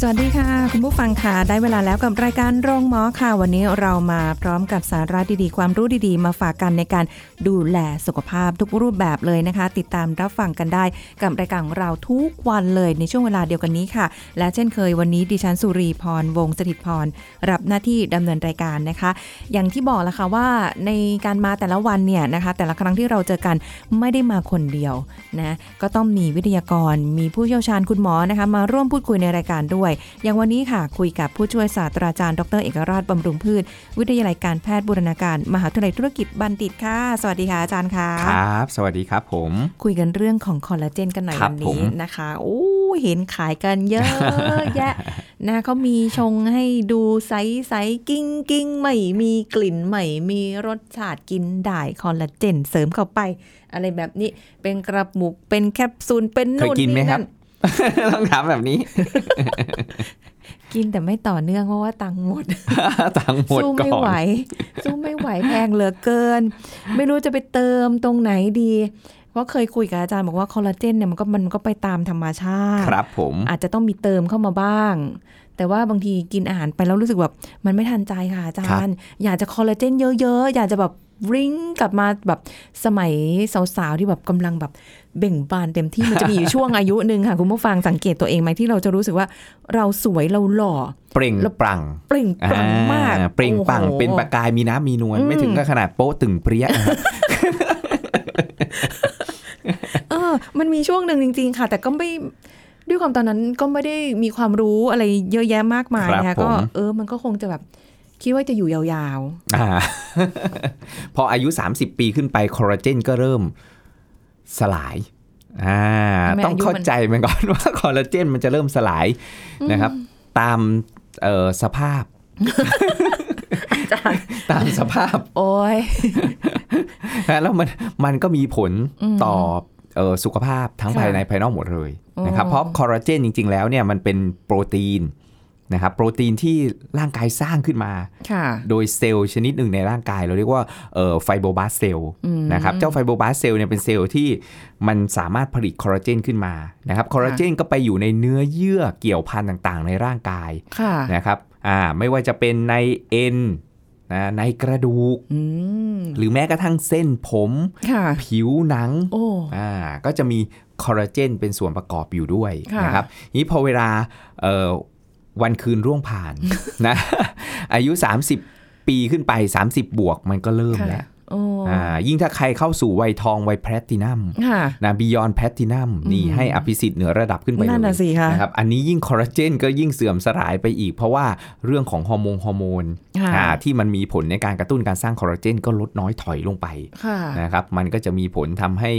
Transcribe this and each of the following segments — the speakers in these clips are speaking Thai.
สวัสดีค่ะ คุณผู้ฟังค่ะ ได้เวลาแล้วกับรายการโรงหมอค่ะ วันนี้เรามาพร้อมกับสาระดีๆ ความรู้ดีๆ มาฝากกันในการดูแลสุขภาพทุกรูปแบบเลยนะคะ ติดตามรับฟังกันได้กับรายการของเราทุกวันเลยในช่วงเวลาเดียวกันนี้ค่ะ และเช่นเคยวันนี้ดิฉันสุรีพรวงศิตพรรับหน้าที่ดำเนินรายการนะคะ อย่างที่บอกแล้วค่ะว่าในการมาแต่ละวันเนี่ยนะคะ แต่ละครั้งที่เราเจอกันไม่ได้มาคนเดียวนะก็ต้องมีวิทยากร มีผู้เชี่ยวชาญคุณหมอนะคะ มาร่วมพูดคุยในรายการด้วยอย่างวันนี้ค่ะคุยกับผู้ช่วยศาสตราจารย์ ดรเอกราชบำรุงพืช วิทยาลัยการแพทย์บูรณาการ มหาวิทยาลัยธุรกิจบัณฑิตค่ะ สวัสดีค่ะอาจารย์ค่ะครับ สวัสดีครับผม คุยกันเรื่องของคอลลาเจนกันหน่อยครัวับนผนี้มนะคะโอ้เห็นขายกันเยอะแยะนะเขามีชงให้ดูใสใสๆกิ้งกิ้งไม่มีกลิ่นไม่มีรสชาติกินได้คอลลาเจนเสริมเข้าไป อะไรแบบนี้เป็นกระปุกเป็นแคปซูลเป็นเคยนู่นกินไหมนี่ครันั่บน ต้องถามแบบนี้ กินแต่ไม่ต่อเนื่องเพราะว่าตังค์หมด ตังค์หมดสู้ก่ไม่อไหวนสู้ไม่ไหวแพงเหลือเกิน ไม่รู้จะไปเติมตรงไหนดีเพราะเคยคุยกับอาจารย์บอกว่าคอลลาเจนเนี่ยมันก็มันก็ไปตามธรรมชาติ ครับผม อาจจะต้องมีเติมเข้ามาบ้าง แต่ว่าบางทีกินอาหารไปแล้วรู้สึกแบบมันไม่ทันใจค่ะอาจารย์ อยากจะคอลลาเจนเยอะๆ อยากจะแบบ ริ้งกลับมาแบบสมัยสาวๆที่แบบกำลังแบบเบ่งบานเต็มที่มันจะมีอยู่ช่วงอายุหนึ่งค่ะ คุณผู้ฟังสังเกตตัวเองไหมที่เราจะรู้สึกว่าเราสวยเราหล่อ เปล่งแล้วปลั่งเปล่งปลั่งมากอ่เปล่งปลั่งโอ้โหเป็นประกายมีน้ำมีนวลอืมไม่ถึงกับขนาดโป๊ะตึงเปรี้ยนะฮะเออ มันมีช่วงหนึ่งจริง ๆ ค่ะ แต่ก็ไม่ด้วยความตอนนั้นก็ไม่ได้มีความรู้อะไรเยอะแยะมากมายครับนะคะผมก็เออมันก็คงจะแบบ คิดว่าจะอยู่ยาวอ่าพออายุ 30 ปีขึ้นไปคอลลาเจนก็เริ่มสลายอ่าทำไมต้องอายุเข้ามันใจมันก่อนว่าคอลลาเจนมันจะเริ่มสลายนะครับ ตามเอ่อสภาพๆอาจารย์ตามสภาพ โอ้ยนะแล้วมันมันก็มีผลอืมต่อเอ่อสุขภาพทั้งค่ะภายในภายนอกหมดเลยนะครับอ๋อเพราะคอลลาเจนจริง ๆ แล้วเนี่ยมันเป็นโปรตีน นะครับโปรตีนที่ร่างกายสร้างขึ้นมาค่ะโดยเซลล์ชนิดหนึ่งในร่างกาย เราเรียกว่าไฟโบบาสเซลล์อืมนะครับเจ้า fiโบบาสเซลล์เนี่ยเป็นเซลล์ที่มันสามารถผลิตคอลลาเจนขึ้นมานะครับคอลลาเจนก็ไปอยู่ในเนื้อเยื่อเกี่ยวพันต่างๆ ในร่างกายค่ะนะครับอ่าไม่ว่าจะเป็นในเอ็นนะในกระดูกอืมหรือแม้กระทั่งเส้นผมค่ะผิวหนังโอ้อ่าก็จะมีคอลลาเจนเป็นส่วนประกอบอยู่ด้วยค่ะนะครับนี้พอเวลาเอ่อ วันคืนร่วงผ่านนะอายุ 30 ปีขึ้นไป 30 บวกมันก็เริ่มค่ะแล้วโอ้อ่ายิ่งถ้าใครเข้าสู่วัยทองวัยแพลตินัมค่ะนะ beyond platinum นี่อืมให้อภิสิทธิ์เหนือระดับขึ้นไปเลยนั่นน่ะสิคะนะครับอันนี้ยิ่งคอลลาเจนก็ยิ่งเสื่อมสลายไปอีก เพราะว่าเรื่องของฮอร์โมนฮอร์โมนค่ะอ่าที่มันมีผลในการกระตุ้นการสร้างคอลลาเจนก็ลดน้อยถอยลงไปค่ะนะครับมันก็จะมีผลทำให้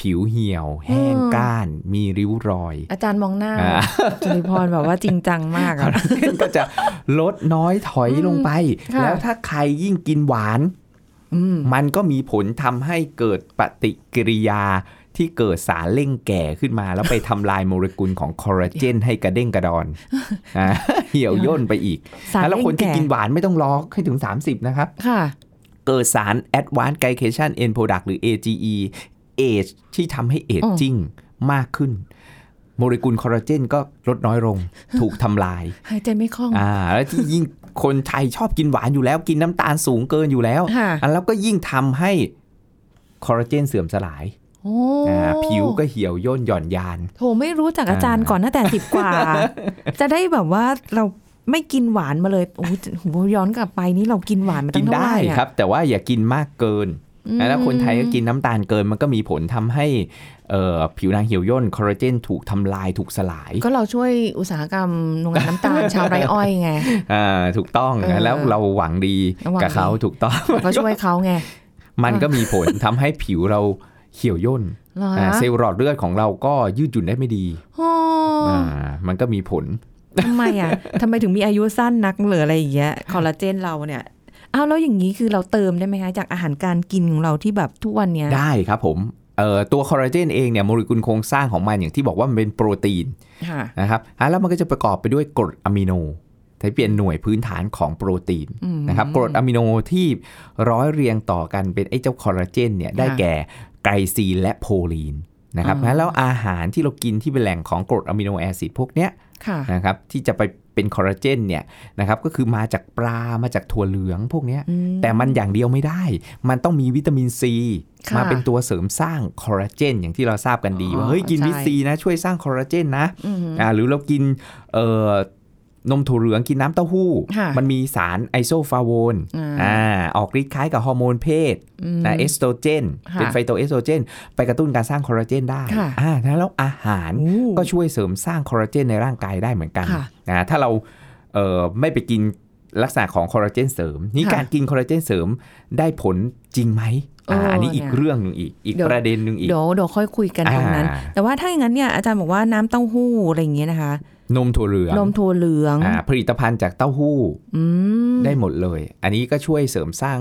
ผิวเหี่ยว แห้งอืมกร้าน มีริ้วรอย อาจารย์มองหน้าอ่าจุลิพรแบบว่าจริงจังมากคอลอะลาเจนก็จะลดน้อยถอยลงไปค่ะแล้วถ้าใครยิ่งกินหวานอืมมันก็มีผลทำให้เกิดปฏิกิริยาที่เกิดสารเร่งแก่ขึ้นมา แล้วไปทำลายโมเลกุลของคอลลาเจนให้กระเด้งกระดอนอ่าเหี่ยวย่นไปอีกสารแล้วคนที่เร่งแก่กินหวานไม่ต้องรอให้ถึง 30 นะครับ ค่ะเกิดสาร Advanced Glycation End Product หรือ AGE age ที่ทำให้เอจจิ้งมากขึ้น โมเลกุลคอลลาเจนก็ลดน้อยลง ถูกทำลาย หายใจไม่คล่อง อ่า แล้วที่ยิ่งคนไทยชอบกินหวานอยู่แล้ว กินน้ำตาลสูงเกินอยู่แล้วค่ะอันแล้วก็ยิ่งทำให้คอลลาเจนเสื่อมสลายโอ้อ่าผิวก็เหี่ยวย่นหย่อนยานโถไม่รู้จักอาจารย์อ่าก่อนตั้งแต่สิบกว่า จะได้แบบว่าเราไม่กินหวานมาเลยโอ้โหย้อนกลับไปนี่เรากินหวานมาตั้กินงเท่าไหได้ร่อะครับ แต่ว่าอย่ากินมากเกินอืม แล้วคนไทยก็กินน้ำตาลเกินมันก็มีผลทำให้เอ่อผิวนางเหี่ยวย่นคอลลาเจนถูกทำลายถูกสลาย ก็เราช่วยอุตสาหกรรมโรงงานน้ำตาลชาวไร่อ้อยไงอ่าถูกต้องเออแล้วเราหวังดีหวังดีกับเขาถูกต้องก็ช่วยเขาไงมันก็มีผลทำให้ผิวเราเหี่ยวย่นเหรออ่าเซลล์หลอดเลือดของเราก็ยืดหยุ่นได้ไม่ดีโอ้อ่ามันก็มีผลทำไมอะทำไมถึงมีอายุสั้นนักหรืออะไรอย่างเงี้ยคอลลาเจนเราเนี่ย อ้าวแล้วอย่างนี้คือเราเติมได้ไหมคะจากอาหารการกินของเราที่แบบทุกวันเนี้ยได้ครับผมเอ่อตัวคอลลาเจนเองเนี่ยโมเลกุลโครงสร้างของมันอย่างที่บอกว่ามันเป็นโปรตีนค่ะนะครับอะแล้วมันก็จะประกอบไปด้วยกรดอะมิโนที่เป็นหน่วยพื้นฐานของโปรตีนอืมนะครับกรดอะมิโนที่ร้อยเรียงต่อกันเป็นไอ้เจ้าคอลลาเจนเนี่ยได้ค่ะแก่ไกลซีนและโพรลีนนะครับอ๋อแล้วอาหารที่เรากินที่เป็นแหล่งของกรด amino acid พวกเนี้ยค่ะ นะครับที่จะไปเป็นคอลลาเจนเนี่ยนะครับก็คือมาจากปลามาจากถั่วเหลืองพวกเนี้ยอืมแต่มันอย่างเดียวไม่ได้ มันต้องมีวิตามินซีค่ะมาเป็นตัวเสริมสร้างคอลลาเจนอย่างที่เราทราบกันดีอ๋อว่าเฮ้ยกินใช่วิตซีนะช่วยสร้างคอลลาเจนนะอืมอ่าหรือเรากินเอ่อ นมถั่วเหลืองกินน้ำเต้าหู้ค่ะมันมีสารไอโซฟลาโวนอ่าอ่าออกฤทธิ์คล้ายกับฮอร์โมนเพศอืมนะเอสโตรเจนค่ะเป็นไฟโตเอสโตรเจน ไปกระตุ้นการสร้างคอลลาเจนได้ค่ะอ่าแล้วอาหารโอ้ก็ช่วยเสริมสร้างคอลลาเจนในร่างกายได้เหมือนกันค่ะนะถ้าเราเอ่อไม่ไปกินลักษณะของคอลลาเจนเสริม นี่ค่ะการกินคอลลาเจนเสริมได้ผลจริงไหมเอออัอันนี้อีกเนี่ยเรื่องหนึ่งอีกอีกเดี๋ยวประเด็นหนึ่งอีกเดี๋ยวเดี๋ยวค่อยคุยกันตรงนั้นอ่าแต่ว่าถ้าอย่างนั้นเนี่ยอาจารย์บอกว่าน้ำเต้าหู้อะไรอย่างเงี้ยนะคะ นมถั่วเหลืองนมถั่วเหลืองอ่าผลิตภัณฑ์จากเต้าหู้อืมได้หมดเลย อันนี้ก็ช่วยเสริมสร้าง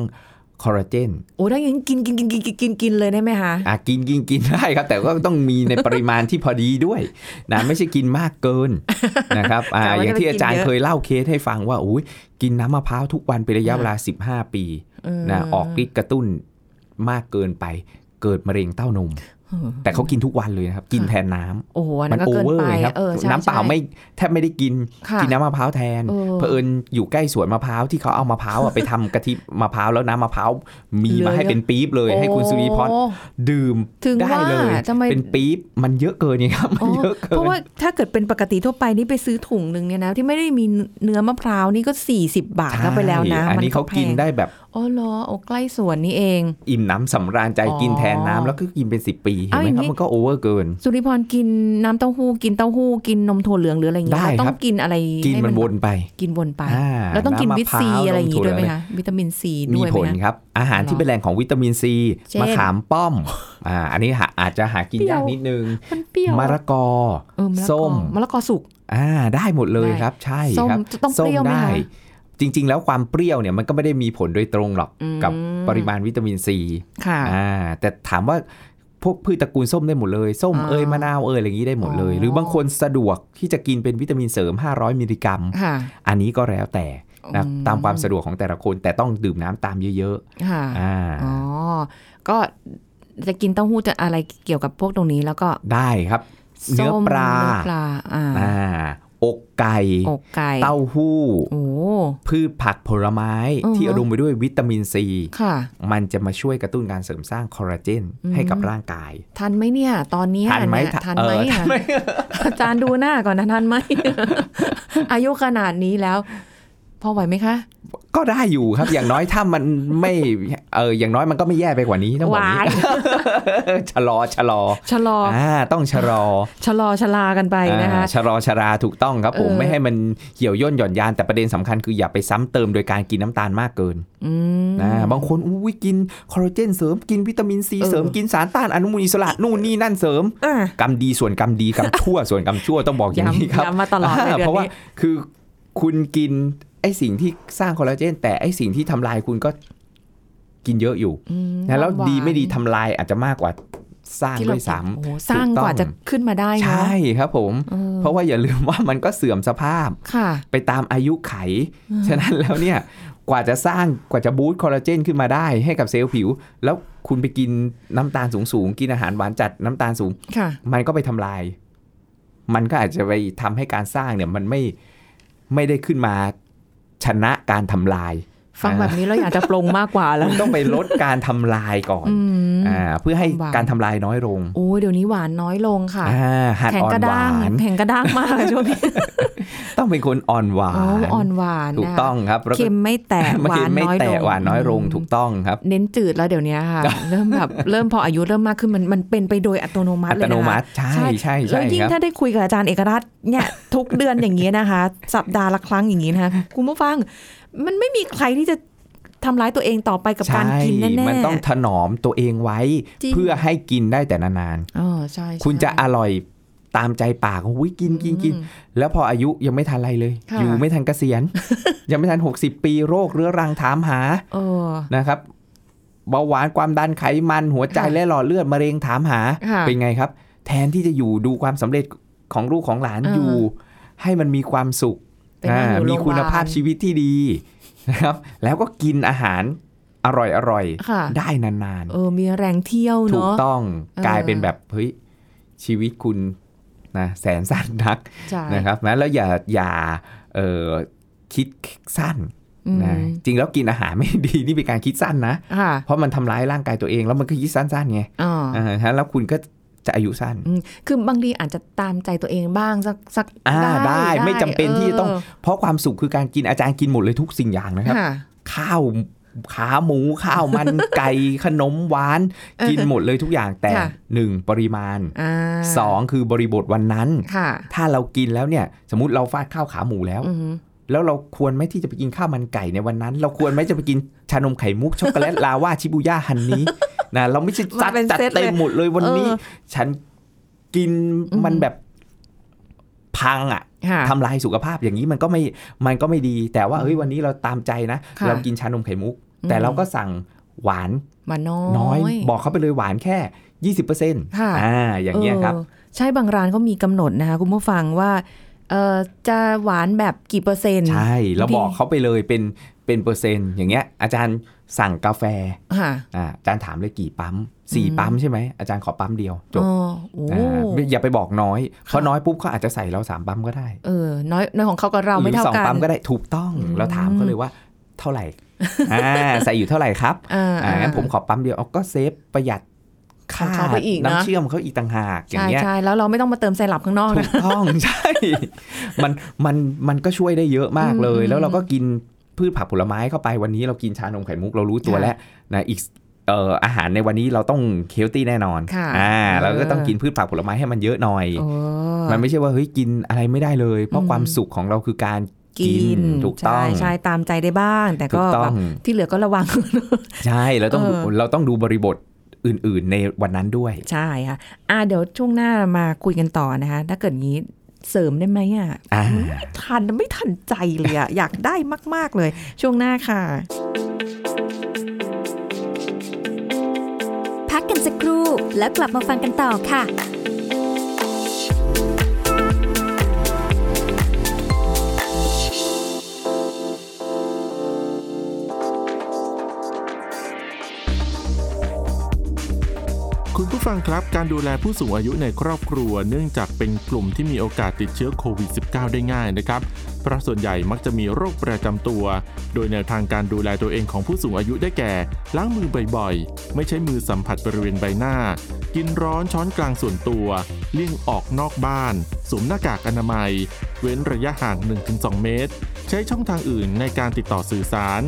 คอลลาเจนโอ้ถ้าอย่างนี้กินกินกินกินกินกินกินเลยได้ไหมคะอะกินกินกินได้ครับ แต่ก็ต้องมีในปริมาณที่พอดีด้วยนะไม่ใช่กินมากเกินนะครับอ่าแต่ว่าอย่างที่อาจารย์จะไปกินเยอะเคยเล่าเคสให้ฟังว่าอุ้ยกินน้ำมะพร้าวทุกวันเป็นระยะเวลา 15 ปีเออนะออกฤทธิ์กระตุ้นมากเกินไปเกิดมะเร็งเต้านมเออ แต่เขากินทุกวันเลยนะครับ กินแทนน้ำโอ้โหอันมันั้นนก็โอเกินเวอร์ไปครับเออใช่น้ำเปล่าใช่ไม่แทบไม่ได้กินค่ะกินน้ำมะพร้าวแทนเออเผอิญอยู่ใกล้สวนมะพร้าวที่เขาเอามะพร้าวอะไปทำกะทิมะพร้าวแล้วน้ำมะพร้าวมีมาให้เป็นปี๊บเลย ให้คุณสุริพรโอ้ดื่มถึงได้ว่าเลยทำไมเป็นปี๊บมันเยอะเกินไงครับมันอ๋อเยอะเกิเพราะนว่าถ้าเกิดเป็นปกติทั่วไปนี่ไปซื้อถุงหนึ่งเนี่ยนะที่ไม่ได้มีเนื้อมะพร้าวนี่ก็ 40 บาทก็ไปแล้วนะใช่อันนี้มัเขากินแพงได้แบบอ๋อเหรอโอ้ใกล้สวนนี่เอง อิ่มน้ำสำราญใจอ๋อกินแทนน้ำแล้วก็กินเป็น10ปีเห็นเอาไหมอย่างครับนี้มันก็โอเวอร์เกิน สุริพรกินน้ำเต้าหู้กินเต้าหู้กินนมถั่วเหลืองหรืออะไรอย่างเงี้ยได้เราต้อครังบกินอะไรกินให้มันวนไป กินวนไปอ่าแล้วต้องกินำมะวิตพร้าซีอะไรอย่างงี้นมด้วยไหมถั่คะวิตามินซีมีด้วยไหผมลคะครับ อาหารที่เป็นแหล่งของวิตามินซีเช่นมะขามป้อมอ่าอันนี้หาอาจจะหากินเปรี้ยวยากนิดนึงมันเปรี้ยวมะละกอเออมะละกอส้มมะละกอสุกอ่าได้หมดเลยได้ครับ ใช่ส้มครับจะต้องเปรี้ยวไหมส้คะได้ จริง ๆ แล้วความเปรี้ยวเนี่ยมันก็ไม่ได้มีผลโดยตรงหรอกอืมกับปริมาณวิตามินซีค่ะอ่าแต่ถามว่าพวกพืชตระกูลส้มได้หมดเลย ส้มอ๋อเอยมะนาวเอยอะไรอย่างนี้ได้หมดเลยอ๋อหรือบางคนสะดวกที่จะกินเป็นวิตามินเสริม 500 มิลลิกรัมค่ะอันนี้ก็แล้วแต่นะอืมตามความสะดวกของแต่ละคนแต่ต้องดื่มน้ำตามเยอะค่ะๆอ่าอ๋อ ก็จะกินเต้าหู้จะอะไรเกี่ยวกับพวกตรงนี้แล้วก็ได้ครับ เนื้อส้มปลาเนื้อปลาอ่า อ่าอกไก่อกไก่เต้าหู้โอ้พืชผักผลไม้อือฮะที่อุดมไปด้วยวิตามินซีค่ะมันจะมาช่วยกระตุ้นการเสริมสร้างคอลลาเจนอืมให้กับร่างกาย ทันไหมเนี่ย ตอนเนี้ยทันไหมเยทันทันไหมเออทัอะนไหมอาจารย์ดูหน้าก่อนนะทันไหมอายุขนาดนี้แล้ว พอไหวไหมคะ ก็ได้อยู่ครับ อย่างน้อยถ้ามันไม่เอออย่างน้อยมันก็ไม่แย่ไปกว่านี้ต้องบอกวานี้ยชะลอชะลอชะลออ่าต้องชะลอชะลอชะลากันไปนะคะอ่าชะลอชะลาถูกต้องครับผมเออไม่ให้มันเหี่ยวย่นหย่อนยานแต่ประเด็นสำคัญคืออย่าไปซ้ำเติมโดยการกินน้ำตาลมากเกินอืมนะบางคนอุ้ยกินคอลลาเจนเสริมกินวิตามินซีเออเสริมกินสารต้านอนุมูลอิสระนู่นนี่นั่นเสริมอะกรรมดีส่วนกรรมดีกรรมชั่วส่วนกรรมชั่วต้องบอกอย่างนี้ครับย้ำย้ำมาตลอดเลยเดือนนี้เพราะว่าคือคุณกิน ไอสิ่งที่สร้างคอลลาเจน แต่ไอสิ่งที่ทำลายคุณก็กินเยอะอยู่อืมนะแล้วหานๆดีไม่ดีทำลายอาจจะมากกว่าสร้างที่ด้เราวยซ้โอ้โหำสร้างถูกว่าต้องจะขึ้นมาได้เนาะใช่ครับผมเออเพราะว่าอย่าลืมว่ามันก็เสื่อมสภาพค่ะไปตามอายุขัย ฉะนั้นแล้วเนี่ยกว่าจะสร้างกว่าจะ boost คอลลาเจนขึ้นมาได้ให้กับเซลล์ผิว แล้วคุณไปกินน้ำตาลสูงๆ กินอาหารหวานจัดน้ำตาลสูงค่ะมันก็ไปทำลาย มันก็อาจจะไปทำให้การสร้างเนี่ยมันไม่ไม่ได้ขึ้นมา ชนะการทำลาย ฟังแบบนี้เราอยากจะปรงมากกว่าแล้วคุณต้องไปลดการทำลายก่อนอืมอ่าเพื่อให้หวานการทำลายน้อยลง โอ้ยเดี๋ยวนี้หวานน้อยลงค่ะอ่าหัดแข็งอ่อกนระหด้าวางนแข็งกระด้างมากช่วงนี้ ต้องเป็นคนอ่อนหวาอ๋อนอ่อนหวานถูกนะคะต้องครับแล้วก็เค็มไม่แตะหไม่วานไม่น้อยลแตะงหวานน้อยลงถูกต้องครับ เน้นจืดแล้วเดี๋ยวนี้ค่ะเริ่มแบบเริ่มพออายุเริ่มมากขึ้นมันมันเป็นไปโดยอัตโนมัอัติเลยตโนนะคะมัติใช่ใช่แล้ใช่วยิ่งครับถ้าได้คุยกับอาจารย์เอกราชเนี่ยทุกเดือนอย่างนี้นะคะ สัปดาห์ละครั้งอย่างนี้นะคะคุณผู้ฟัง มันไม่มีใครที่จะทำร้ายตัวเองต่อไปกับการใช่กินแน่ๆมันต้องถนอมตัวเองไว้จริงเพื่อให้กินได้แต่นานอ๋อใช่ๆคุณจะอร่อยตามใจปากอุ้ยกินกินกิน แล้วพออายุยังไม่ทันอะไรเลยค่ะอยู่ไม่ทันเกษียณ ยังไม่ทัน 60 ปีโรคเรื้อรังถามหาเออนะครับเบาหวานความดันไขมันหัวใจค่ะและหลอดเลือดมะเร็งถามหาค่ะเป็นไงครับ แทนที่จะอยู่ดูความสำเร็จของลูกของหลานเออออยู่ ให้มันมีความสุขไปนั่งอยู่อ่า มีโรงพยาบาลคุณภาพชีวิตที่ดีนะครับ แล้วก็กินอาหารอร่อยอร่อยๆค่ะได้นานเออ มีแรงเที่ยวๆถูกเนาะต้องเออกลายเป็นแบบเฮ้ยชีวิตคุณนะแสนสั้นนักใช่นะครับนะแล้วอย่าอย่าเออคิดสั้นอืมนะจริงแล้วกินอาหารไม่ดีนี่เป็นการคิดสั้นนะค่ะเพราะมันทำร้ายร่างกายตัวเองแล้วมันก็คิดสั้นๆไงอ๋ออ่าฮะแล้วคุณก็ จะอายุสั้นอืมคือบางทีอาจจะตามใจตัวเองบ้างสักสักอ่าได้ไม่จำเป็นที่จะต้องเเพราะความสุขคือการกินอาจารย์กินหมดเลยทุกสิ่งอย่างนะครับค่ะข้าวขาหมูข้าวมันไก่ขนมหวานเออกินหมดเลยทุกอย่างแต่ค่ะหนึ่งปริมาณอ่าสองคือบริบทวันนั้นค่ะถ้าเรากินแล้วเนี่ย สมมติเราฟาดข้าวขาหมูแล้วอืมแล้วเราควรไหมที่จะไปกินข้าวมันไก่ในวันนั้น เราควรไหมจะไปกิน ชานมไข่มุก ช็อกโกแลต ลาวาชิบูย่าฮันนี้นะเราไม่ใช่จัดมาเป็นจัดเซตเลยเต็มหมดเลยวันนี้เออฉันกินอืมมันแบบพังอะค่ะทำลายสุขภาพอย่างนี้มันก็ไม่มันก็ไม่ดี แต่ว่าเฮ้ยวันนี้เราตามใจนะค่ะเรากินชานมไข่มุกอืมแต่เราก็สั่งหวานมาน้อยน้อย บอกเขาไปเลยหวานแค่ยี่สิบเปอร์เซ็นต์ค่ะอ่าอย่างเงี้ยครับออใช่บางร้านเขามีกำหนดนะคะคุณผู้ฟังว่า เออจะหวานแบบกี่เปอร์เซ็นต์ ใช่เราบางทีบอกเขาไปเลยเป็นเป็นเปอร์เซ็นต์ อย่างเงี้ย อาจารย์สั่งกาแฟค่ะอ่าอาจารย์ถามเลยกี่ปั๊มสี่อืมปั๊มใช่ไหมอาจารย์ขอปั๊มเดียวจบอ๋อโอ้อ่าอย่าไปบอกน้อยเพราะค่ะน้อยปุ๊บเขาอาจจะใส่เราสามปั๊มก็ได้เออน้อยน้อยของเขากับเราหไม่รือเท่าสองกันปั๊มก็ได้ถูกต้องอืมเราถามเขาเลยว่าเท่าไหร่อ่าใส่อยู่เท่าไหร่ครับอ่าอ่างั้นผมขอปั๊มเดียวเอาก็เซฟประหยัดค่า ของเขาไปอีกนะน้ำเชื่อมเขาอีกต่างหากอย่าใช่งเงี้ยใช่แล้วเราไม่ต้องมาเติมไซรัปข้างนอกถูนะกต้องใช่มันมันมันก็ช่วยได้เยอะมากเลยอืมแล้วเราก็กินพืชผักผลไม้เข้าไปวันนี้เรากินชานมไข่มุกเรารู้ตัวค่ะแล้วนะอีกเอ่ออาหารในวันนี้เราต้องเฮลตี้แน่นอนค่ะอ่าเออเราก็ต้องกินพืชผักผลไม้ให้มันเยอะหน่อยโอ้มันไม่ใช่ว่าเฮ้ยกินอะไรไม่ได้เลย เพราะอืมความสุขของเราคือการกิกินนถูกต้องใช่ใช่ตามใจได้บ้าง แต่ถูก็กต้แบอบงที่เหลือก็ระวัง ใช่เราต้องดูเออเราต้องดูบริบท อื่น ๆ ในวันนั้นด้วย ใช่ค่ะอ่าเดี๋ยวช่วงหน้ามาคุยกันต่อนะคะ ถ้าเกิดงี้เสริมได้ไหมอะอ่าไม่ทันไม่ทันใจเลยอะ อยากได้มาก ๆ เลย ช่วงหน้าค่ะ พักกันสักครู่แล้วกลับมาฟังกันต่อค่ะ ผู้ฟังครับการดูแลผู้สูงอายุในครอบครัว เนื่องจากเป็นกลุ่มที่มีโอกาสติดเชื้อโควิด -19 ได้ง่ายนะครับเพราะส่วนใหญ่มักจะมีโรคประจำตัว โดยแนวทางการดูแลตัวเองของผู้สูงอายุได้แก่ ล้างมือบ่อยๆ ไม่ใช้มือสัมผัสบริเวณใบหน้า กินร้อนช้อนกลางส่วนตัว เลี่ยงออกนอกบ้าน สวมหน้ากากอนามัย เว้นระยะห่าง 1-2 เมตร ใช้ช่องทางอื่นในการติดต่อสื่อสาร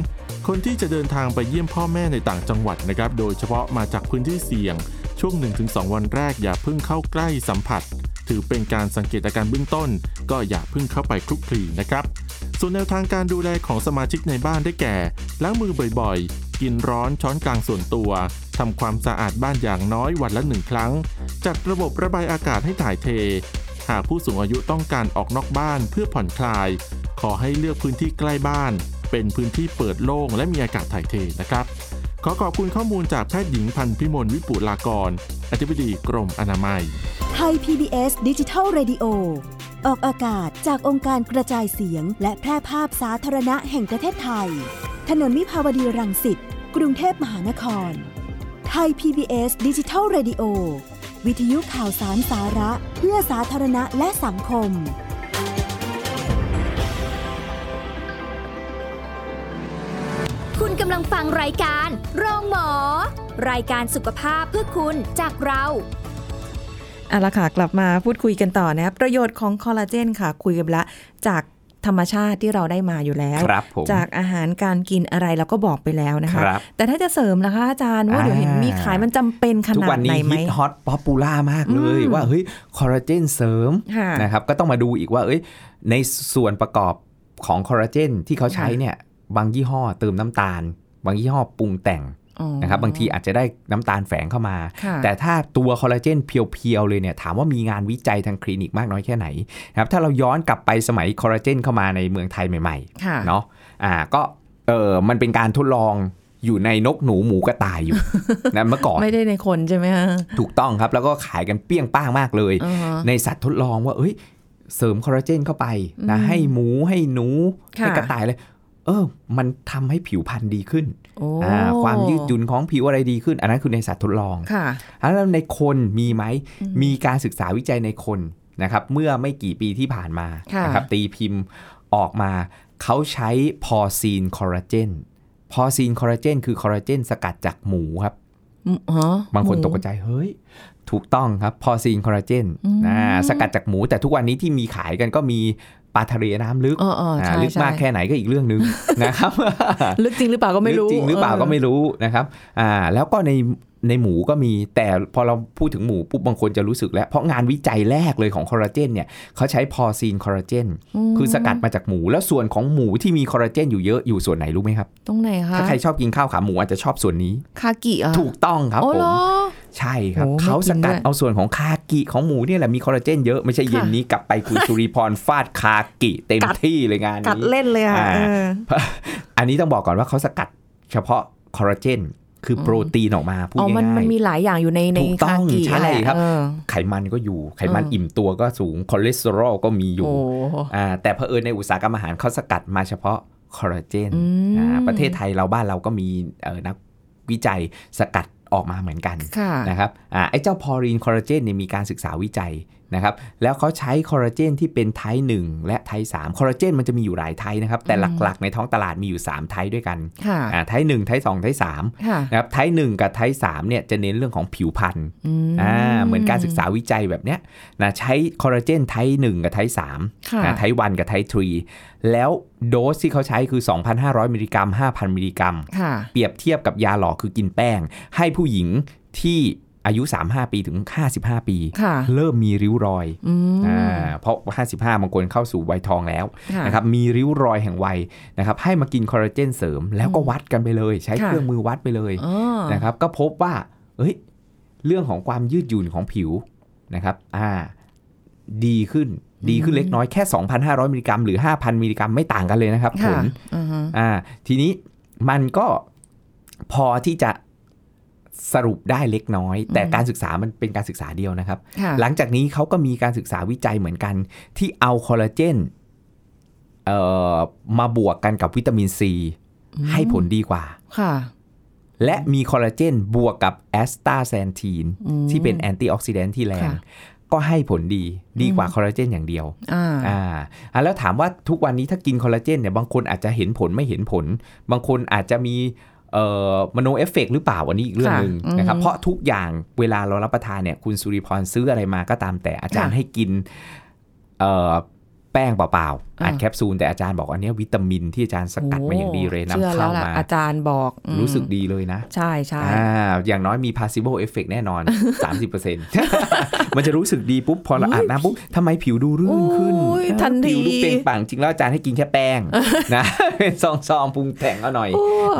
คนที่จะเดินทางไปเยี่ยมพ่อแม่ในต่างจังหวัดนะครับ โดยเฉพาะมาจากพื้นที่เสี่ยง ช่วง 1-2 วันแรกอย่าเพิ่งเข้าใกล้สัมผัส ถือเป็นการสังเกตอาการเบื้องต้น ก็อย่าเพิ่งเข้าไปคลุกคลีนะครับ ส่วนแนวทางการดูแลของสมาชิกในบ้านได้แก่ล้างมือบ่อยๆ กินร้อนช้อนกลางส่วนตัวทำความสะอาดบ้านอย่างน้อยวันละหนึ่งครั้ง จัดระบบระบายอากาศให้ถ่ายเท หากผู้สูงอายุต้องการออกนอกบ้านเพื่อผ่อนคลาย ขอให้เลือกพื้นที่ใกล้บ้าน เป็นพื้นที่เปิดโล่งและมีอากาศถ่ายเทนะครับ ขอขอบคุณข้อมูลจากแพทย์หญิงพันธ์พิมลวิปุลากร อธิบดีกรมอนามัย ไทย PBS ดิจิทัล Radio ออกอากาศจากองค์การกระจายเสียง และแพร่ภาพสาธารณะแห่งประเทศไทย ถนนมิภาวดีรังสิต กรุงเทพมหานคร ไทย PBS ดิจิทัล Radio วิทยุข่าวสารสาระ เพื่อสาธารณะและสังคม ณกำลังฟังรายการโรงหมอ รายการสุขภาพเพื่อคุณจากเราเอาละค่ะ กลับมาพูดคุยกันต่อนะครับประโยชน์ของคอลลาเจนค่ะ คุยกันไปละจากธรรมชาติที่เราได้มาอยู่แล้วครับผมจากอาหารการกินอะไรเราก็บอกไปแล้วนะคคะรับแต่ถ้าจะเสริมนะคะอาจารย์ว่าอ่าเดี๋ยวเห็นมีขายมันจำเป็นขทุกนาวัดนไหนนี้ไหมฮิตฮอต popular มากเลยอืมว่าเฮ้ยคอลลาเจนเสริมค่ะนะครับก็ต้องมาดูอีกว่าเอ้ยในส่วนประกอบของคอลลาเจนที่เขาใช้ค่ะเนี่ย บางยี่ห้อเติมน้ำตาล บางยี่ห้อปรุงแต่งอ๋อนะครับบางทีอาจจะได้น้ำตาลแฝงเข้ามาค่ะแต่ถ้าตัวคอลลาเจนเพียวๆเลยเนี่ยถามว่ามีงานวิจัยทางคลินิกมากน้อยแค่ไหนนะครับถ้าเราย้อนกลับไปสมัยคอลลาเจนเข้ามาในเมืองไทยใหม่ค่ะๆเนาะอ่าก็เออมันเป็นการทดลองอยู่ในนกหนูหมูกระต่ายอยู่นะเมื่อก่อน ไม่ได้ในคนใช่ไหมฮะถูกต้องครับ แล้วก็ขายกันเปี้ยงป้างมากเลยอ่าฮะในสัตว์ทดลองว่าเอ้ยเสริมคอลลาเจนเข้าไปนะอืมให้หมูให้หนูค่ะให้กระต่ายเลย เออ มันทำให้ผิวพรรณดีขึ้นโอ้อ่าความยืดหยุ่นของผิวอะไรดีขึ้น อันนั้นคือในสัตว์ทดลองค่ะแล้วในคนมีไหม มีการศึกษาวิจัยในคนนะครับ เมื่อไม่กี่ปีที่ผ่านมาค่ะนะครับตีพิมพ์ออกมา เขาใช้ porcine คอลลาเจน porcine คอลลาเจนคือคอลลาเจนสกัดจากหมูครับอืมฮะบางคนหมูตกใจ เฮ้ย ถูกต้องครับ porcine คอลลาเจนอืมนะสกัดจากหมู แต่ทุกวันนี้ที่มีขายกันก็มี ปลาทะเลน้ำลึกเออเออใช่าลึกมากใช่แค่ไหนก็อีกเรื่องหนึงนะครับลึกจริงหรือเปล่าก็ไม่รู้ลึจริงหรือเปล่าก็ไม่รู้นะครับอ่าแล้วก็ในในหมูก็มีแต่พอเราพูดถึงหมูปุ๊บบางคนจะรู้สึกแล้ว เพราะงานวิจัยแรกเลยของคอลลาเจนเนี่ยเขาใช้ porcine คอลลาเจนคือสกัดมาจากหมู แล้วส่วนของหมูที่มีคอลลาเจนอยู่เยอะอยู่ส่วนไหนรู้ไหมครับ ตรงไหนคะ ถ้าใครชอบกินข้าวขาหมูอาจจะชอบส่วนนี้ คากิอะถูกต้องครับโอ้ผเหรมอ ใช่ครับโอ้ไม่เขาสกัดกินด้วยเอาส่วนของคากิของหมูเนี่ยแหละมีคอลลาเจนเยอะไม่ใช่เย็นค่ะนี้กลับไปคุณสุริพรฟาดคากิเต็มกัดที่เลยงานกัดนี้เล่นเลยอะอ่าเอออันนี้ต้องบอกก่อนว่าเขาสกัดเฉพาะคอลลาเจนคือโปรตีนออกมาพูดอ๋อมันง่ามันยมีหลายอย่างอยู่ในในถูกต้คาองกิใช่แหละครับเออๆไขมันก็อยู่ ไขมันเอออิ่อิ่มตัวก็สูง คอเลสเตอรอลก็มีอยู่โอ้อ่าแต่เผอิญในอุตสาหกรรมอาหารเขาสกัดมาเฉพาะคอลลาเจนอืมอ่าประเทศไทยเราบ้านเราก็มีเอ่อนักวิจัยสกัด ออกมาเหมือนกันค่ะนะครับอ่าไอ้เจ้า porcine คอลลาเจนเนี่ยมีการศึกษาวิจัยนะครับแล้วเขาใช้คอลลาเจนที่เป็น type 1และ type 3คอลลาเจนมันจะมีอยู่หลาย type นะครับแต่หลักๆในท้องตลาดมีอยู่ 3 type ด้วยกันค่ะอ่า type 1 type 2 type 3ค่ะนะครับ type 1กับ type 3เนี่ยจะเน้นเรื่องของผิวพรรณอืมอ่าเหมือนการศึกษาวิจัยแบบเนี้ยนะใช้คอลลาเจน type 1กับ type 3ค่ะนะ type 1กับ type 3 แล้วโดสที่เขาใช้คือ 2,500 มิลลิกรัม 5,000 มิลลิกรัมค่ะเปรียบเทียบกับยาหลอกคือกินแป้ง ให้ผู้หญิงที่อายุ 35 ปีถึง 55 ปีค่ะเริ่มมีริ้วรอยอืมอ่าเพราะ 55 บางคนเข้าสู่วัยทองแล้วค่ะนะครับมีริ้วรอยแห่งวัยนะครับให้มากินคอลลาเจนเสริม แล้วก็วัดกันไปเลย ใช้ค่ะเครื่องมือวัดไปเลยอ๋อนะครับก็พบว่าเอ้ยเรื่องของความยืดหยุ่นของผิวนะครับอ่าดีขึ้น ดีขึ้นเล็กน้อยแค่ 2,500 มิลลิกรัมหรือ 5,000 มิลลิกรัมไม่ต่างกันเลยนะครับผค่ะลอือฮึอ่าทีนี้มันก็พอที่จะสรุปได้เล็กน้อย แต่การศึกษามันเป็นการศึกษาเดียวนะครับค่ะหลังจากนี้เขาก็มีการศึกษาวิจัยเหมือนกัน ที่เอาคอลลาเจนเอ่อมาบวกกันกับวิตามินซีให้ผลดีกว่าค่ะและมีคอลลาเจนบวกกับ astaxanthin อืมที่เป็น antioxidant ที่แรงค่ะ ก็ให้ผลดีดีกว่าคอลลาเจนอย่างเดียวอ่าอ่าอะแล้วถามว่าทุกวันนี้ถ้ากินคอลลาเจนเนี่ยบางคนอาจจะเห็นผลไม่เห็นผล บางคนอาจจะมีเอ่อมโนเอฟเฟกหรือเปล่าอันนี้อีกเรื่องค่ะหนึ่งอืมนะครับเพราะทุกอย่างเวลาเรารับประทานเนี่ยคุณสุริพรซื้ออะไรมาก็ตามแต่อาจารย์ค่ะให้กินเอ่อ แป้งเปล่าๆอ่าอัดแคปซูลแต่อาจารย์บอกอันเนี้ยวิตามินที่อาจารย์สกัดมาอย่างดีเลยโชื่อนำแล้เข้าวล่ะมาอาจารย์บอกอืมรู้สึกดีเลยนะ ใช่ใช่อ่าอย่างน้อยมี placebo effect แน่นอน 30%มันจะรู้สึกดีปุ๊บ พอเราอาบน้ำปุ๊บทำไมผิวดูรื่นขึ้นโอ้ยทันทีผิวดูเปล่งปลั่งจริงแล้วอาจารย์ให้กินแค่แป้งนะเป็นซองซองๆปรุงแต่งเอาหน่อย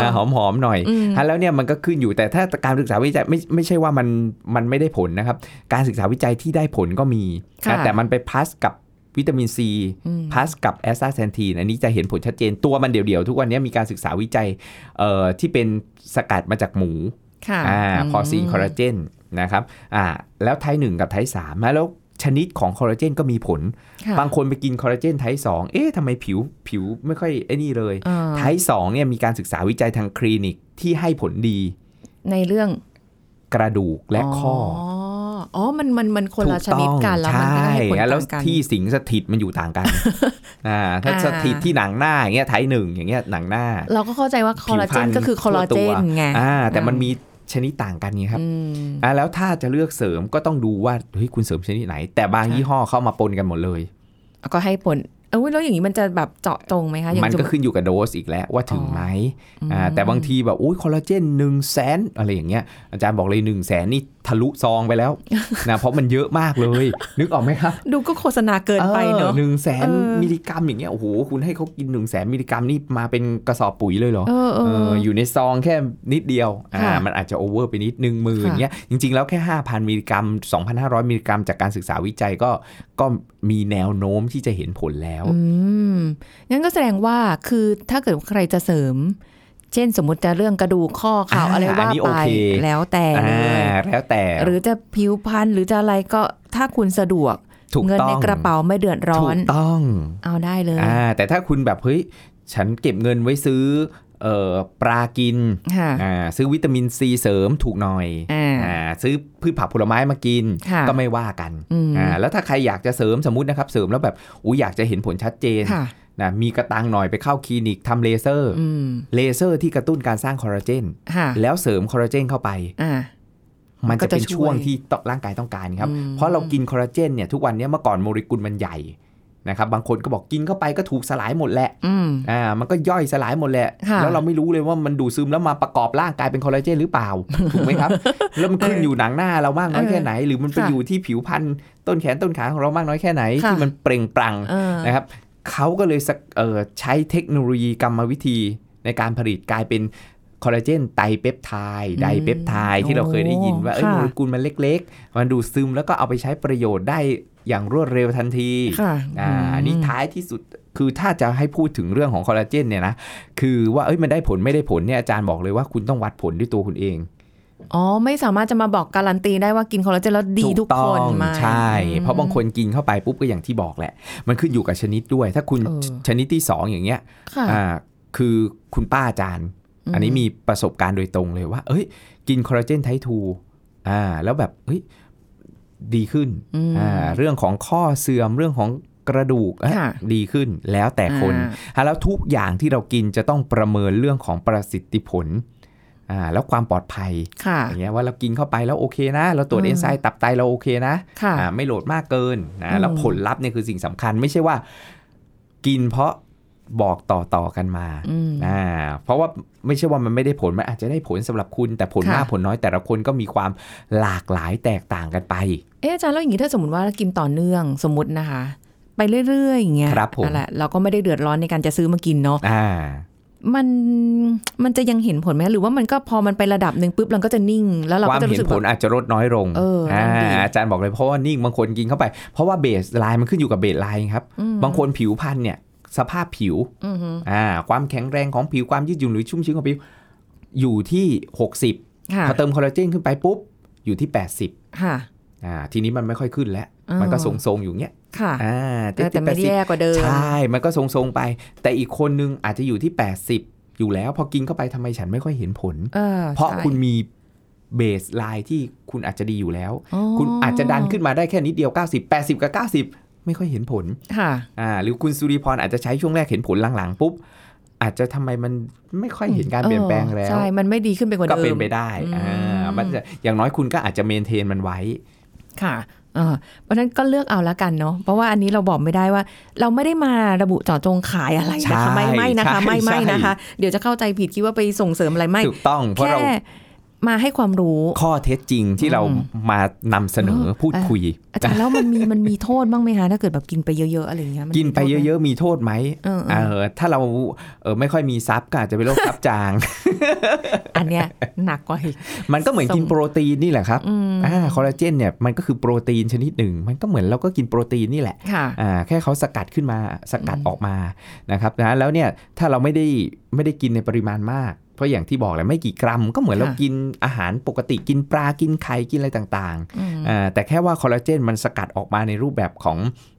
นะหอมหอมๆหน่อยอืมฮะแล้วเนี่ยมันก็ขึ้นอยู่แต่ถ้าการศึกษาวิจัยไม่ไม่ใช่ว่ามันมันไม่ได้ผลนะครับ การศึกษาวิจัยที่ได้ผลก็มีค่ะนะแต่มันไป plus กับ วิตามินซีอืม plus กับ astaxanthin อันนี้จะเห็นผลชัดเจนตัวมันเดี่ยวๆ ทุกวันนี้มีการศึกษาวิจัยเอ่อที่เป็นสกัดมาจากหมูค่ะอ่า porcine คอลลาเจนนะครับอ่าแล้ว type หนึ่งกับ type สามแล้วชนิดของคอลลาเจนก็มีผลค่ะบางคนไปกินคอลลาเจน type สองเอ๊ะทำไมผิวผิวไม่ค่อยไอ้นี่เลยอ่า type สองเนี่ยมีการศึกษาวิจัยทางคลินิกที่ให้ผลดี ในเรื่องกระดูกและข้ออ๋ อ มันมันมันคนละชถูนิดกันแล้วใชมันก็่ให้ผลแล้วต่างกันที่สิงสถิตมันอยู่ต่างกันอ่าถ้าอ่าสถิตที่หนังหน้าอย่างเงี้ยไทป์หนึ่งอย่างเงี้ยหนังหน้า เราก็เข้าใจว่าคอลลาเจนผิวพรรณก็คือคอลลาเจนทั่วตัวไงอ่าแต่มันมีชนิดต่างกันไงครับอืมอ่าแล้วถ้าจะเลือกเสริมก็ต้องดูว่าเฮ้ยคุณเสริมชนิดไหน แต่บางค่ะยี่ห้อเข้ามาปนกันหมดเลย ก็ให้ผลเออแล้วอย่างนี้มันจะแบบเจาะจงไหมคะอย่างมันสก็ติขึ้นอยู่กับโดสอีกแล้วว่าถึงไหมอืมอ่าแต่บางทีแบบอุ้ยคอลลาเจนหนึ่งแสนอะไรอย่างเงี้ยอาจารย์บอกเลยหนึ่งแสนนี่ทะลุซองไปแล้วนะเพราะมันเยอะมากเลย นึกออกไหมครับดูก็โฆษณาเกินไปเนอะหนึ่งแสนเออมิลลิกรัมอย่างเงี้ยโอ้โหคุณให้เขากินหนึ่งแสนมิลลิกรัมนี่มาเป็นกระสอบปุ๋ยเลยเหรอเออเอเออออยู่ในซองแค่นิดเดียวอ่าค่ะมันอาจจะ over ไปนิดหนึ่งหมื่นค่ะเงี้ยจริง ๆ แล้วแค่ 5,000 มิลลิกรัม 2,500 มิลลิกรัม จากการศึกษาวิจัยก็ก็มีแนวโน้มที่จะเห็นผลแล้วอืมงั้นก็แสดงว่าคือถ้าเกิดใครจะเสริม เช่นสมมติจะเรื่องกระดูกข้อเข่าอ่าอะไรอัว่านนี้โอไปเคแล้วแต่เลอ่ายแล้วแต่ หรือจะผิวพรรณหรือจะอะไรก็ถ้าคุณสะดวกถูกเงินต้องในกระเป๋าไม่เดือดร้อถูนกต้อง เอาได้เลยอ่าแต่ถ้าคุณแบบเฮ้ยฉันเก็บเงินไว้ซื้อเอ่อปลากินค่ะอ่าซื้อวิตามินซีเสริมถูกหน่อยอ่าอ่าซื้อพืชผักผลไม้มากินค่ะก็ไม่ว่ากันอืมอ่าแล้วถ้าใครอยากจะเสริมสมมตินะครับ เสริมแล้วแบบอุ้ยอยากจะเห็นผลชัดเจนค่ะ นะมีกะตังค์หน่อยไปเข้าคลินิกทำเลเซอร์อืมเลเซอร์ที่กระตุ้นการสร้างคอลลาเจนค่ะแล้วเสริมคอลลาเจนเข้าไปอ่ามันจะเป็นก็จะช่วยช่วงที่ต้องร่างกายต้องการครับอืมเพราะเรากินคอลลาเจนเนี่ยทุกวันเนี้ยเมื่อก่อนโมเลกุลมันใหญ่นะครับบางคนก็บอกกินเข้าไปก็ถูกสลายหมดแหละอืมอ่ามันก็ย่อยสลายหมดแหละค่ะแล้วเราไม่รู้เลยว่ามันดูดซึมแล้วมาประกอบร่างกายเป็นคอลลาเจนหรือเปล่า ถูกไหมครับ แล้วมันขึ้นอยู่หนังหน้าเรามากน้อยเออแค่ไหน หรือมันไปค่ะอยู่ที่ผิวพรรณต้นแขนต้นขาของเรามากน้อยแค่ไหนค่ะที่มันเปล่งปลั่งเออนะครับ เขาก็เลยสักเอ่อใช้เทคโนโลยีกรรมวิธีในการผลิตกลายเป็นคอลลาเจนไตรเปปไทด์ไดเปปไทด์ที่เราเคยได้ยินว่าเอ้ยค่ะโมเลกุลมันเล็ก ๆ มันดูดซึมแล้วก็เอาไปใช้ประโยชน์ได้อย่างรวดเร็วทันทีค่ะอ่าอันนี้ท้ายที่สุดคือถ้าจะให้พูดถึงเรื่องของคอลลาเจนเนี่ยนะ คือว่าเอ้ยมันได้ผลไม่ได้ผลเนี่ยอาจารย์บอกเลยว่าคุณต้องวัดผลด้วยตัวคุณเอง อ๋อ ไม่สามารถจะมาบอกการันตีได้ว่ากินคอลลาเจนแล้วดีทุกคนต้องไม่ใช่อืมเพราะบางคนกินเข้าไปปุ๊บก็อย่างที่บอกแหละ มันขึ้นอยู่กับชนิดด้วย ถ้าคุณเออชนิดที่ 2 อย่างเงี้ยค่ะอ่าคือคุณป้าอาจารย์ อันนี้มีประสบการณ์โดยตรงเลยว่า เอ้ย กินคอลลาเจนไททูอ่าแล้วแบบเฮ้ยดีขึ้นอืมอ่าเรื่องของข้อเสื่อมเรื่องของกระดูกเอ๊ะค่ะดีขึ้นแล้วแต่คนอ่าอะแล้วทุกอย่างที่เรากินจะต้องประเมินเรื่องของประสิทธิผล อ่าแล้วความปลอดภัยค่ะอย่างเงี้ยว่าเรากินเข้าไปแล้วโอเคนะ เราตรวจอืมเอนไซม์ตับไตเราโอเคนะค่ะอ่าไม่โหลดมากเกินอืนะมแล้วผลลัพธ์เนี่ยคือสิ่งสำคัญไม่ใช่ว่า กินเพราะบอกต่อต่อๆกันมาอืมอ่าเพราะว่าไม่ใช่ว่ามันไม่ได้ผล มันอาจจะได้ผลสำหรับคุณ แต่ผลค่ะมากผลน้อยแต่ละคนก็มีความหลากหลายแตกต่างกันไป เอ๊ะอาจารย์แล้วอย่างนี้ถ้าสมมติว่ากินต่อเนื่องสมมตินะคะ ไปเรื่อยๆอย่างเงี้ยครับผมนั่นแหละเราก็ไม่ได้เดือดร้อนในการจะซื้อมากินเนาะอ่า มันมันจะยังเห็นผลไหมหรือว่ามันก็พอมันไประดับหนึ่งปุ๊บมันก็จะนิ่ง แล้วเราควาก็มจะเห็รู้นสึกผลแบบอาจจะลดน้อยลงเออนั่นดีอาจารย์บอกเลยเพราะว่านิ่งบางคนกินเข้าไป เพราะว่า baseline มันขึ้นอยู่กับ baseline ครับอืมบางคนผิวพรรณเนี่ยสภาพผิวอือฮึอ่าความแข็งแรงของผิวความยืดหยุ่นหรือชุ่มชื้นของผิวอยู่ที่ 60ค่ะพอเติมคอลลาเจนขึ้นไปปุ๊บอยู่ที่ 80ค่ะอ่าทีนี้มันไม่ค่อยขึ้นแล้วอ๋อมันก็ทรงๆอยู่เงี้ย ค่ะอ่าแต่แต่ไม่ได้แย่กว่าเดิม ใช่ มันก็ทรงๆไป แต่อีกคนนึงอาจจะอยู่ที่ 80 อยู่แล้ว พอกินเข้าไปทำไมฉันไม่ค่อยเห็นผลเออเพราะใช่คุณมีเบสไลน์ที่คุณอาจจะดีอยู่แล้วอ๋อคุณอาจจะดันขึ้นมาได้แค่นิดเดียว 90 80 กับ 90 ไม่ค่อยเห็นผล ค่ะ อ่า หรือคุณสุริพรอาจจะใช้ช่วงแรกเห็นผลหลังๆ ปุ๊บ อาจจะทำไมมันไม่ค่อยเห็นการเปลี่ยนแปลงแล้ว ใช่ มันไม่ดีขึ้นไปกว่าก็เดิมเป็นไปได้อืมอ่า มันจะอย่างน้อยคุณก็อาจจะเมนเทนมันไว้ ค่ะ เออเพราะฉะนั้นก็เลือกเอาละกันเนาะเพราะว่าอันนี้เราบอกไม่ได้ว่า เราไม่ได้มาระบุเจาะจงขายอะไรนะคะใช่ไม่ไม่นะคะใช่ไม่ไม่ใช่นะคะ เดี๋ยวจะเข้าใจผิดคิดว่าไปส่งเสริมอะไรไม่ถูกต้องเพราะแค่เรา มาให้ความรู้ ข้อเท็จจริงที่เราอืมมานำเสนอเออพูดคุยอาจารย์แล้วมันมีมันมีโทษบ้างไหมคะถ้าเกิดแบบกินไปเยอะๆอะไรอย่างเงี้ยมันกินไปมีโทษหมเยอะๆ มีโทษไหมเออเอเอออถ้าเราเออไม่ค่อยมีทรัพย์ก็อาจจะเป็นโรคทรัพย์จาง อันเนี้ยหนักกว่าอีกมันก็เหมือนกินส่งโปรตีนนี่แหละครับอืมอ่าคอลลาเจนเนี่ยมันก็คือโปรตีนชนิดหนึ่ง มันก็เหมือนเราก็กินโปรตีนนี่แหละค่ะอ่าแค่เขาสกัดขึ้นมาสกัดอืมออกมานะครับนะแล้วเนี่ยถ้าเราไม่ได้ไม่ได้กินในปริมาณมากเพราะอย่างที่บอกแหละไม่กี่กรัม ก็เหมือนเรากินอาหารปกติกินปลากินไข่กินอะไรต่างอืมๆอ่าแต่แค่ว่าคอลลาเจนมันสกัดออกมาในรูปแบบของ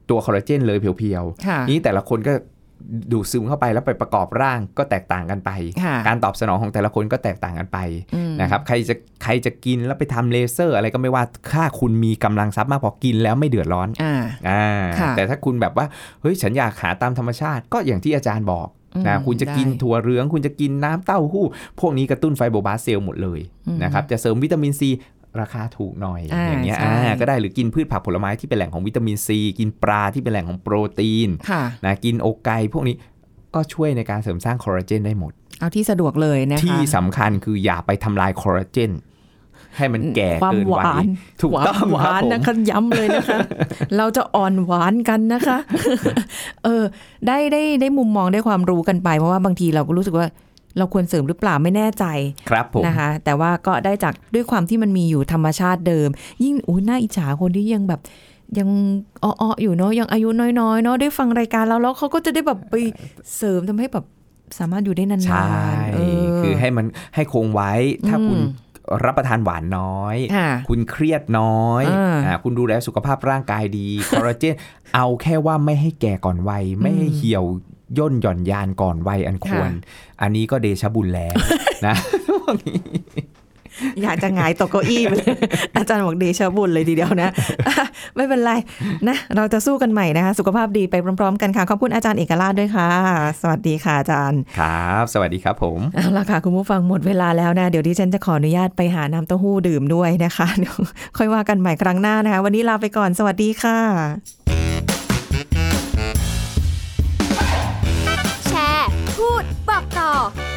ตัวคอลลาเจนเลย pure ค่ะๆนี้แต่ละคนก็ดูดซึมเข้าไปแล้วไปประกอบร่างก็แตกต่างกันไปค่ะการตอบสนองของแต่ละคนก็แตกต่างกันไปอืมนะครับใครจะใครจะกินแล้วไปทำเลเซอร์อะไรก็ไม่ว่าถ้าคุณมีกำลังทรัพย์มากพอกินแล้วไม่เดือดร้อนอ่าอ่าค่ะแต่ถ้าคุณแบบว่าเฮ้ยฉันอยากหาตามธรรมชาติ ก็อย่างที่อาจารย์บอกอืม นะคุณจะกินได้ถั่วเหลือง คุณจะกินน้ำเต้าหู้ พวกนี้กระตุ้น fibroblast cell หมดเลยอืมนะครับจะเสริมวิตามินซีราคาถูกหน่อยอ่าอย่างเงี้ยใช่อ่าก็ได้หรือกินพืชผักผลไม้ที่เป็นแหล่งของวิตามินซี กินปลาที่เป็นแหล่งของโปรตีนค่ะนะกินอกไก่พวกนี้ก็ช่วยในการเสริมสร้างคอลลาเจนได้หมด เอาที่สะดวกเลยนะคะที่สำคัญคืออย่าไปทำลายคอลลาเจน ให้มันแก่ความเกินหวัวายนถูกความต้องหครับวานผมนะคะย้ำเลยนะคะ เราจะอ่อนหวานกันนะคะ เออ ได้ได้ได้มุมมองได้ความรู้กันไป เพราะว่าบางทีเราก็รู้สึกว่าเราควรเสริมหรือเปล่าไม่แน่ใจครับผมนะคะ แต่ว่าก็ได้จากด้วยความที่มันมีอยู่ธรรมชาติเดิม ยิ่งอุ้ยน่าอิจฉาคนที่ยังแบบยังอ้อๆอยู่เนาะยังอายุน้อยๆเนาะได้ฟังรายการเราแล้วเขาก็จะได้แบบไปเสริมทำให้แบบสามารถอยู่ได้นานๆใช่เออคือให้มันให้คงไว้ถ้าอืมคุณ รับประทานหวานน้อยค่ะคุณเครียดน้อยอ่าอ่าคุณดูแลสุขภาพร่างกายดีคอลลาเจนเอาแค่ว่าไม่ให้แก่ก่อนวัย ไม่ให้เหี่ยวย่นหย่อนยานก่อนวัยอันควร อันนี้ก็เดชะบุญแล้วนะ อยากจะหงายตกเก้าอี้ไปเลยอาจารย์บอกเดชะบุญเลยทีเดียวนะ ไม่เป็นไรนะ เราจะสู้กันใหม่นะคะ สุขภาพดีไปพร้อมๆ กันค่ะ ขอบคุณอาจารย์เอกราชด้วยค่ะ สวัสดีค่ะอาจารย์ ครับ สวัสดีครับผมเอาละค่ะ คุณผู้ฟังหมดเวลาแล้วนะ เดี๋ยวดิฉันจะขออนุญาตไปหาน้ำเต้าหู้ดื่มด้วยนะคะเดี๋ยวค่อยว่ากันใหม่ครั้งหน้านะคะ วันนี้ลาไปก่อน สวัสดีค่ะ